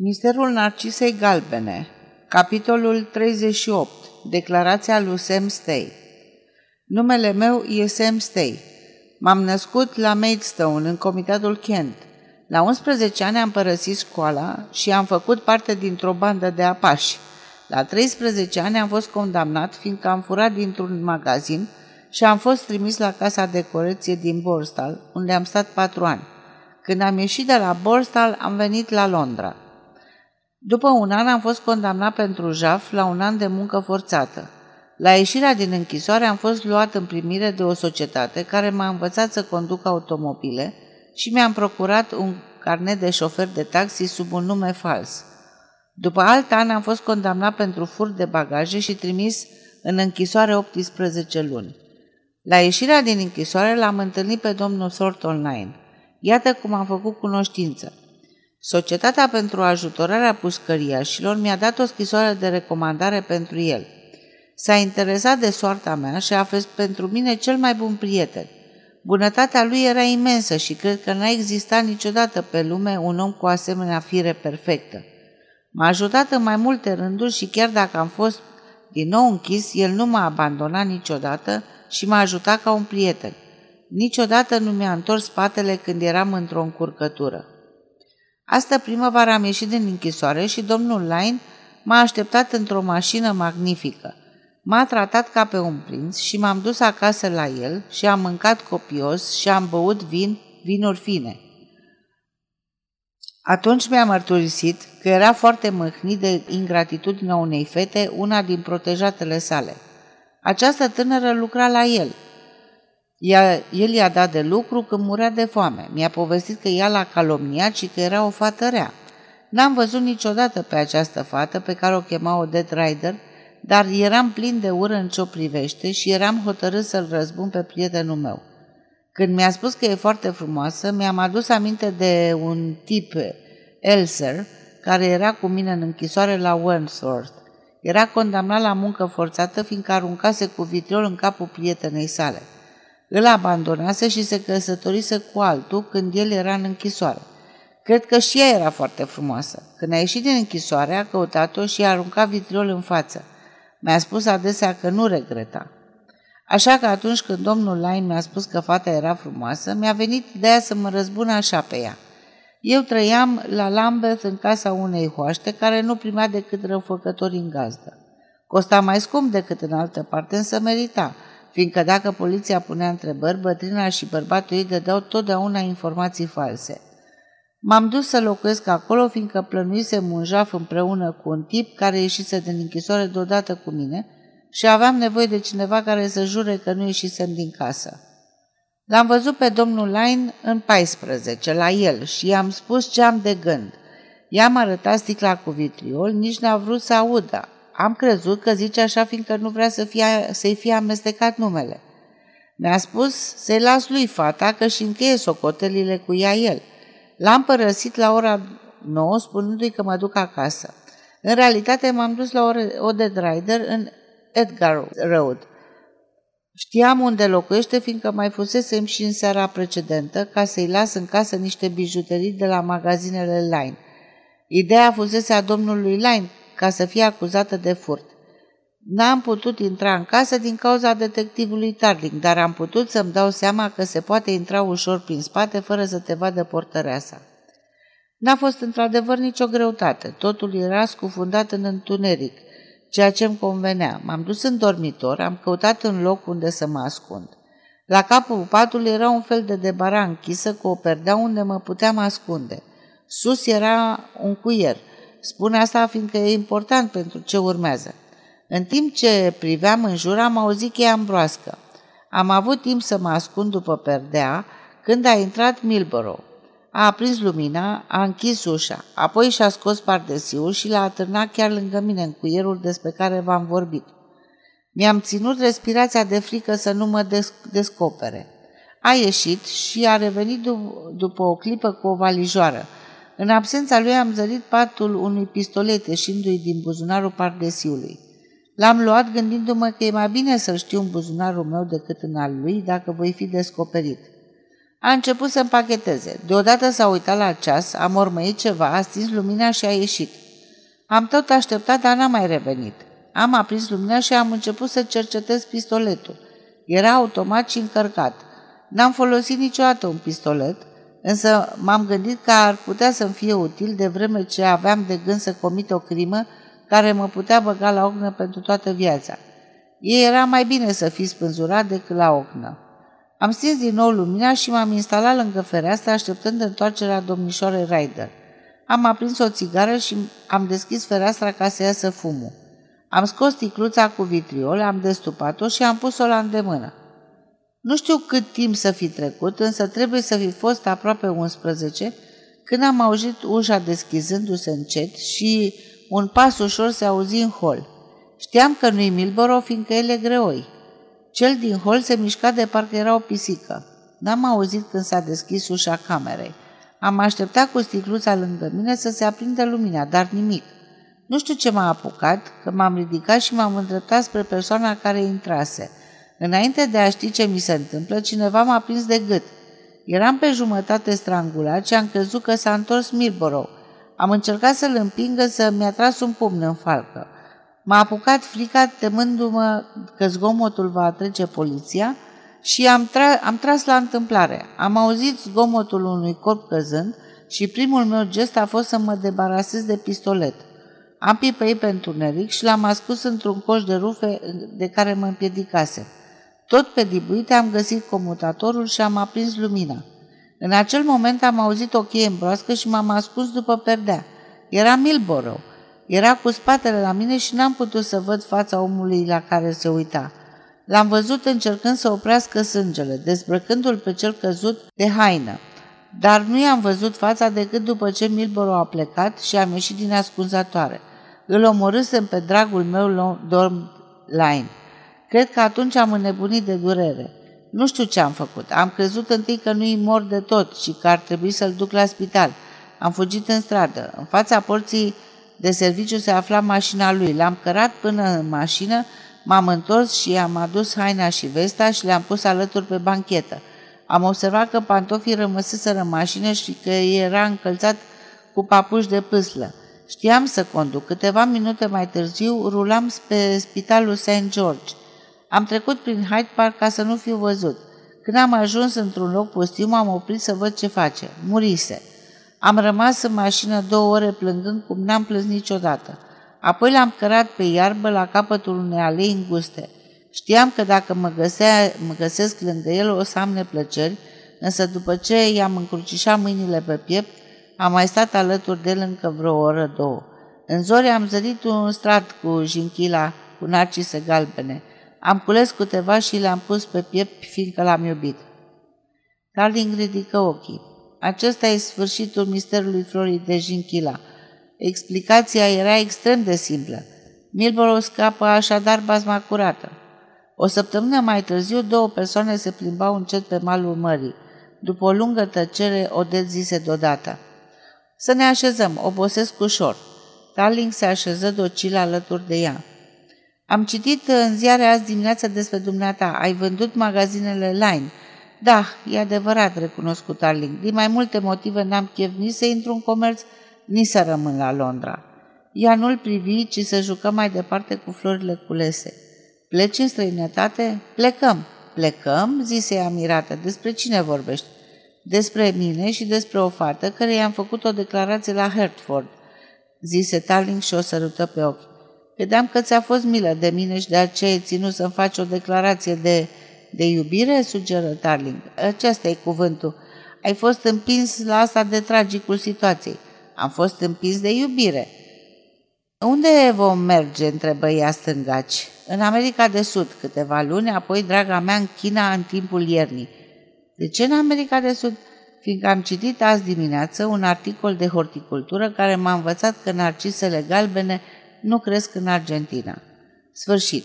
Misterul Narcisei Galbene Capitolul 38 Declarația lui Sam Stay Numele meu e Sam Stay. M-am născut la Maidstone, în comitatul Kent. La 11 ani am părăsit școala și am făcut parte dintr-o bandă de apași. La 13 ani am fost condamnat fiindcă am furat dintr-un magazin și am fost trimis la casa de corecție din Borstal, unde am stat patru ani. Când am ieșit de la Borstal, am venit la Londra. După un an am fost condamnat pentru jaf la un an de muncă forțată. La ieșirea din închisoare am fost luat în primire de o societate care m-a învățat să conduc automobile și mi-am procurat un carnet de șofer de taxi sub un nume fals. După alt an am fost condamnat pentru furt de bagaje și trimis în închisoare 18 luni. La ieșirea din închisoare l-am întâlnit pe domnul Thornton Line. Iată cum am făcut cunoștință. Societatea pentru ajutorarea pușcăriașilor mi-a dat o scrisoare de recomandare pentru el. S-a interesat de soarta mea și a fost pentru mine cel mai bun prieten. Bunătatea lui era imensă și cred că n-a existat niciodată pe lume un om cu asemenea fire perfectă. M-a ajutat în mai multe rânduri și chiar dacă am fost din nou închis, el nu m-a abandonat niciodată și m-a ajutat ca un prieten. Niciodată nu mi-a întors spatele când eram într-o încurcătură. Astă primăvară am ieșit din închisoare și domnul Line m-a așteptat într-o mașină magnifică. M-a tratat ca pe un prinț și m-am dus acasă la el și am mâncat copios și am băut vin, vinuri fine. Atunci mi-a mărturisit că era foarte mâhnit de ingratitudinea unei fete, una din protejatele sale. Această tânără lucra la el – ea, el i-a dat de lucru când murea de foame. Mi-a povestit că ea l-a calomniat și că era o fată rea. N-am văzut niciodată pe această fată pe care o chema o Dead Rider, dar eram plin de ură în ce o privește și eram hotărât să-l răzbun pe prietenul meu. Când mi-a spus că e foarte frumoasă, mi-am adus aminte de un tip, Elser, care era cu mine în închisoare la Wandsworth. Era condamnat la muncă forțată fiindcă aruncase cu vitriol în capul prietenei sale. Îl abandonase și se căsătorise cu altul când el era în închisoare. Cred că și ea era foarte frumoasă. Când a ieșit din închisoare, a căutat-o și a aruncat vitriol în față. Mi-a spus adesea că nu regreta. Așa că atunci când domnul Lain mi-a spus că fata era frumoasă, mi-a venit ideea să mă răzbun așa pe ea. Eu trăiam la Lambeth în casa unei hoaște care nu primea decât răufăcători în gazdă. Costa mai scump decât în altă parte, însă merita – fiindcă dacă poliția punea întrebări, bătrâna și bărbatul ei dădeau totdeauna informații false. M-am dus să locuiesc acolo, fiindcă plănuisem un jaf împreună cu un tip care ieșise din închisoare deodată cu mine și aveam nevoie de cineva care să jure că nu ieșisem din casă. L-am văzut pe domnul Line în 14, la el, și i-am spus ce am de gând. I-am arătat sticla cu vitriol, nici n-a vrut să audă. Am crezut că zice așa fiindcă nu vrea să fie, să-i fie amestecat numele. Mi-a spus să-i las lui fata că și încheie socotelile cu ea el. L-am părăsit la ora 9 spunându-i că mă duc acasă. În realitate m-am dus la o de Rider în Edgar Road. Știam unde locuiește, fiindcă mai fusesem și în seara precedentă ca să-i las în casă niște bijuterii de la magazinele Line. Ideea fusese a domnului Line, ca să fie acuzată de furt. N-am putut intra în casă din cauza detectivului Tarling, dar am putut să-mi dau seama că se poate intra ușor prin spate fără să te vadă portăreasa. N-a fost într-adevăr nicio greutate, totul era scufundat în întuneric, ceea ce îmi convenea. M-am dus în dormitor, am căutat un loc unde să mă ascund. La capul patului era un fel de debara închisă cu o perdea unde mă puteam ascunde. Sus era un cuier – Spun asta fiindcă e important pentru ce urmează. În timp ce priveam în jur, am auzit cheia ambroască. Am avut timp să mă ascund după perdea când a intrat Milborough. A aprins lumina, a închis ușa, apoi și-a scos pardesiul și l-a atârnat chiar lângă mine în cuierul despre care v-am vorbit. Mi-am ținut respirația de frică să nu mă descopere. A ieșit și a revenit după o clipă cu o valijoară – în absența lui am zărit patul unui pistolet ieșindu-i din buzunarul pardesiului. L-am luat gândindu-mă că e mai bine să-l știu în buzunarul meu decât în al lui dacă voi fi descoperit. A început să împacheteze. Deodată s-a uitat la ceas, a mormăit ceva, a stins lumina și a ieșit. Am tot așteptat, dar n-a mai revenit. Am aprins lumina și am început să cercetez pistoletul. Era automat și încărcat. N-am folosit niciodată un pistolet, însă m-am gândit că ar putea să-mi fie util de vreme ce aveam de gând să comit o crimă care mă putea băga la ognă pentru toată viața. Ei era mai bine să fii spânzurat decât la ognă. Am stins din nou lumina și m-am instalat lângă fereastră așteptând întoarcerea domnișoarei Ryder. Am aprins o țigară și am deschis fereastra ca să iasă fumul. Am scos sticluța cu vitriol, am destupat-o și am pus-o la îndemână. Nu știu cât timp să fi trecut, însă trebuie să fi fost aproape 11, când am auzit ușa deschizându-se încet și un pas ușor se auzi în hol. Știam că nu-i Milboro, fiindcă el e greoi. Cel din hol se mișca de parcă era o pisică. N-am auzit când s-a deschis ușa camerei. Am așteptat cu sticluța lângă mine să se aprindă lumina, dar nimic. Nu știu ce m-a apucat, că m-am ridicat și m-am îndreptat spre persoana care intrase. Înainte de a ști ce mi se întâmplă, cineva m-a prins de gât. Eram pe jumătate strangulat și am crezut că s-a întors Milborough. Am încercat să-l împingă să mi-a tras un pumn în falcă. M-a apucat frica temându-mă că zgomotul va trece poliția și am, tra- am tras la întâmplare. Am auzit zgomotul unui corp căzând și primul meu gest a fost să mă debarasez de pistolet. Am pipăit pentru neric și l-am ascus într-un coș de rufe de care mă împiedicase. Tot pe dibuite am găsit comutatorul și am aprins lumina. În acel moment am auzit o cheie în broască și m-am ascuns după perdea. Era Milborough. Era cu spatele la mine și n-am putut să văd fața omului la care se uita. L-am văzut încercând să oprească sângele, dezbrăcându-l pe cel căzut de haină. Dar nu i-am văzut fața decât după ce Milboro a plecat și am ieșit din ascunzătoare. Îl omorâsem pe dragul meu dorm line. Cred că atunci am înnebunit de durere. Nu știu ce am făcut. Am crezut întâi că nu-i mor de tot și că ar trebui să-l duc la spital. Am fugit în stradă. În fața porții de serviciu se afla mașina lui. L-am cărat până în mașină, m-am întors și am adus haina și vesta și le-am pus alături pe banchetă. Am observat că pantofii rămăseseră în mașină și că era încălțat cu papuși de pâslă. Știam să conduc. Câteva minute mai târziu rulam spre spitalul St. George. Am trecut prin Hyde Park ca să nu fiu văzut. Când am ajuns într-un loc pustiu, m-am oprit să văd ce face. Murise. Am rămas în mașină două ore plângând cum n-am plâns niciodată. Apoi l-am cărat pe iarbă la capătul unei alei înguste. Știam că dacă mă, găsea, mă găsesc lângă el o să am neplăceri, însă după ce i-am încrucișat mâinile pe piept, am mai stat alături de el încă vreo oră, două. În zori am zărit un strat cu jinchila, cu narcise galbene. Am cules câteva și le-am pus pe piept, fiindcă l-am iubit. Darling ridică ochii. Acesta e sfârșitul misterului florii de jinchila. Explicația era extrem de simplă. Milborough scapă așadar bazma curată. O săptămână mai târziu, două persoane se plimbau încet pe malul mării. După o lungă tăcere, Odet zise deodată. Să ne așezăm, obosesc ușor. Darling se așeză docil alături de ea. Am citit în ziare azi dimineața despre dumneata. Ai vândut magazinele Line. Da, e adevărat, recunoscut Darling. Din mai multe motive n-am chef nici să intru în comerț, nici să rămân la Londra. Ea nu-l privi, ci să jucă mai departe cu florile culese. Pleci în străinătate? Plecăm. Plecăm? zise ea mirată. Despre cine vorbești? Despre mine și despre o fată care i-am făcut o declarație la Hertford, zise Tarling și o sărută pe ochi. Vedeam că ți-a fost milă de mine și de aceea ai ținut să-mi faci o declarație de, de iubire, sugeră Tarling. Acesta e cuvântul. Ai fost împins la asta de tragicul situației. Am fost împins de iubire. Unde vom merge, întrebă ea stângaci. În America de Sud, câteva luni, apoi, draga mea, în China, în timpul iernii. De ce în America de Sud? Fiindcă am citit azi dimineață un articol de horticultură care m-a învățat că narcisele galbene nu cresc în Argentina. Sfârșit.